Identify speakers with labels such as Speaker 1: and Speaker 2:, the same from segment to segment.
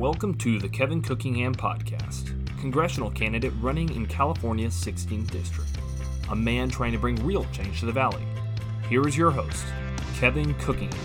Speaker 1: Welcome to the Kevin Cookingham Podcast, congressional candidate running in California's 16th District, a man trying to bring real change to the Valley. Here is your host, Kevin Cookingham.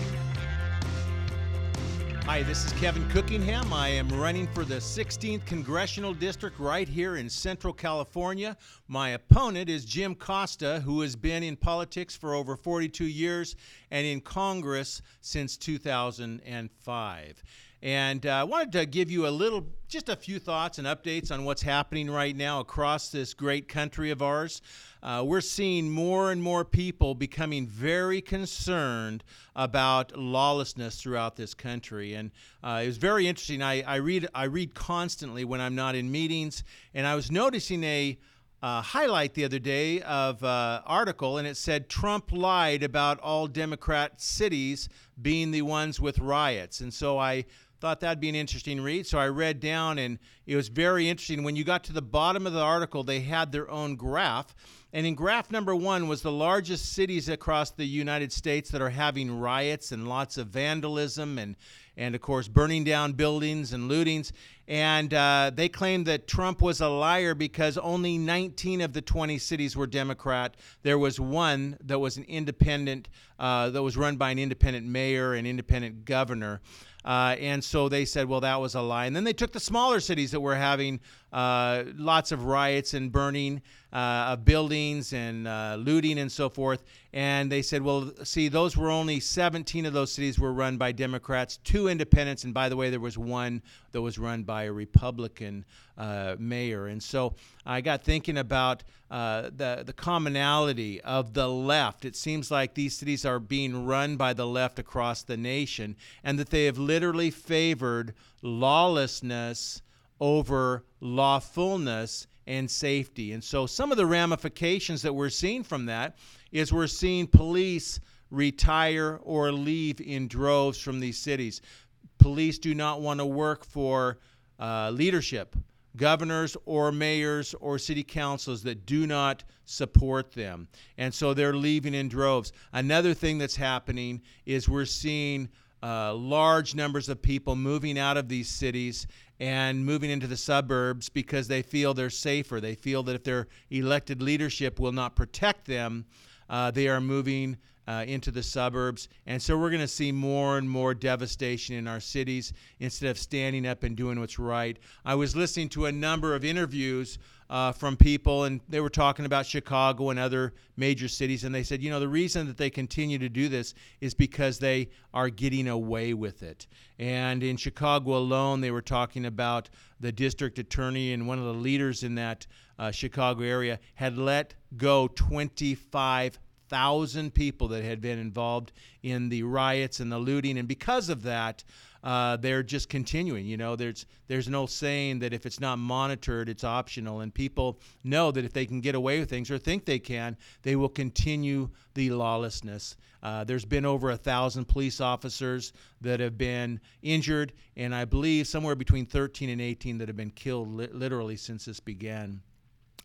Speaker 2: Hi, this is Kevin Cookingham. I am running for the 16th Congressional District right here in Central California. My opponent is Jim Costa, who has been in politics for over 42 years and in Congress since 2005. And uh, I wanted to give you a little, just a few thoughts and updates on what's happening right now across this great country of ours. Uh, we're seeing more and more people becoming very concerned about lawlessness throughout this country, and uh, it was very interesting. I, I read I read constantly when I'm not in meetings, and I was noticing a uh, highlight the other day of uh, article, and it said Trump lied about all Democrat cities being the ones with riots, and so I thought that'd be an interesting read. So I read down, and it was very interesting. When you got to the bottom of the article, they had their own graph. And in graph number one was the largest cities across the United States that are having riots and lots of vandalism and, and of course, burning down buildings and lootings. And uh, they claimed that Trump was a liar because only 19 of the 20 cities were Democrat. There was one that was an independent, uh, that was run by an independent mayor and independent governor. Uh, and so they said, well, that was a lie. And then they took the smaller cities that were having uh, lots of riots and burning uh, of buildings and uh, looting and so forth. And they said, well, see, those were only 17 of those cities were run by Democrats, two independents. And by the way, there was one that was run by a Republican uh, mayor. And so I got thinking about uh, the, the commonality of the left. It seems like these cities are being run by the left across the nation and that they have literally favored lawlessness over lawfulness and safety. And so some of the ramifications that we're seeing from that is we're seeing police retire or leave in droves from these cities. Police do not want to work for uh, leadership, governors or mayors or city councils that do not support them. And so they're leaving in droves. Another thing that's happening is we're seeing uh, large numbers of people moving out of these cities and moving into the suburbs because they feel they're safer. They feel that if their elected leadership will not protect them, uh, they are moving uh, into the suburbs. And so we're going to see more and more devastation in our cities instead of standing up and doing what's right. I was listening to a number of interviews uh, from people, and they were talking about Chicago and other major cities. And they said, you know, the reason that they continue to do this is because they are getting away with it. And in Chicago alone, they were talking about the district attorney and one of the leaders in that uh, Chicago area had let go 25 thousand people that had been involved in the riots and the looting, and because of that, uh, they're just continuing. You know, there's there's no saying that if it's not monitored, it's optional, and people know that if they can get away with things or think they can, they will continue the lawlessness. Uh, there's been over a thousand police officers that have been injured, and I believe somewhere between 13 and 18 that have been killed li- literally since this began.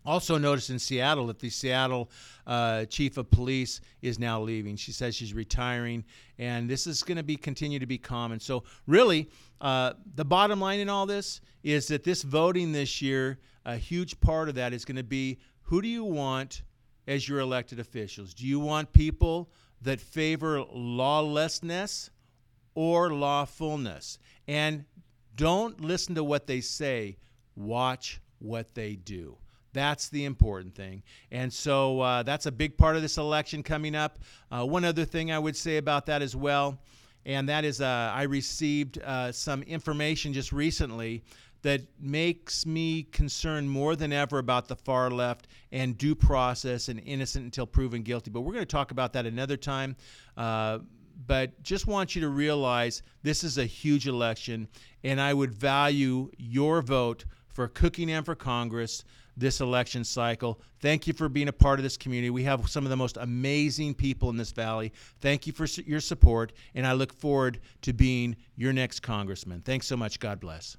Speaker 2: Also, noticed in Seattle that the Seattle uh, chief of police is now leaving. She says she's retiring, and this is going to be continue to be common. So, really, uh, the bottom line in all this is that this voting this year, a huge part of that is going to be who do you want as your elected officials? Do you want people that favor lawlessness or lawfulness? And don't listen to what they say. Watch what they do. That's the important thing. And so uh, that's a big part of this election coming up. Uh, one other thing I would say about that as well, and that is uh, I received uh, some information just recently that makes me concerned more than ever about the far left and due process and innocent until proven guilty. But we're going to talk about that another time. Uh, but just want you to realize this is a huge election, and I would value your vote for Cookingham for Congress this election cycle. Thank you for being a part of this community. We have some of the most amazing people in this valley. Thank you for your support, and I look forward to being your next congressman. Thanks so much. God bless.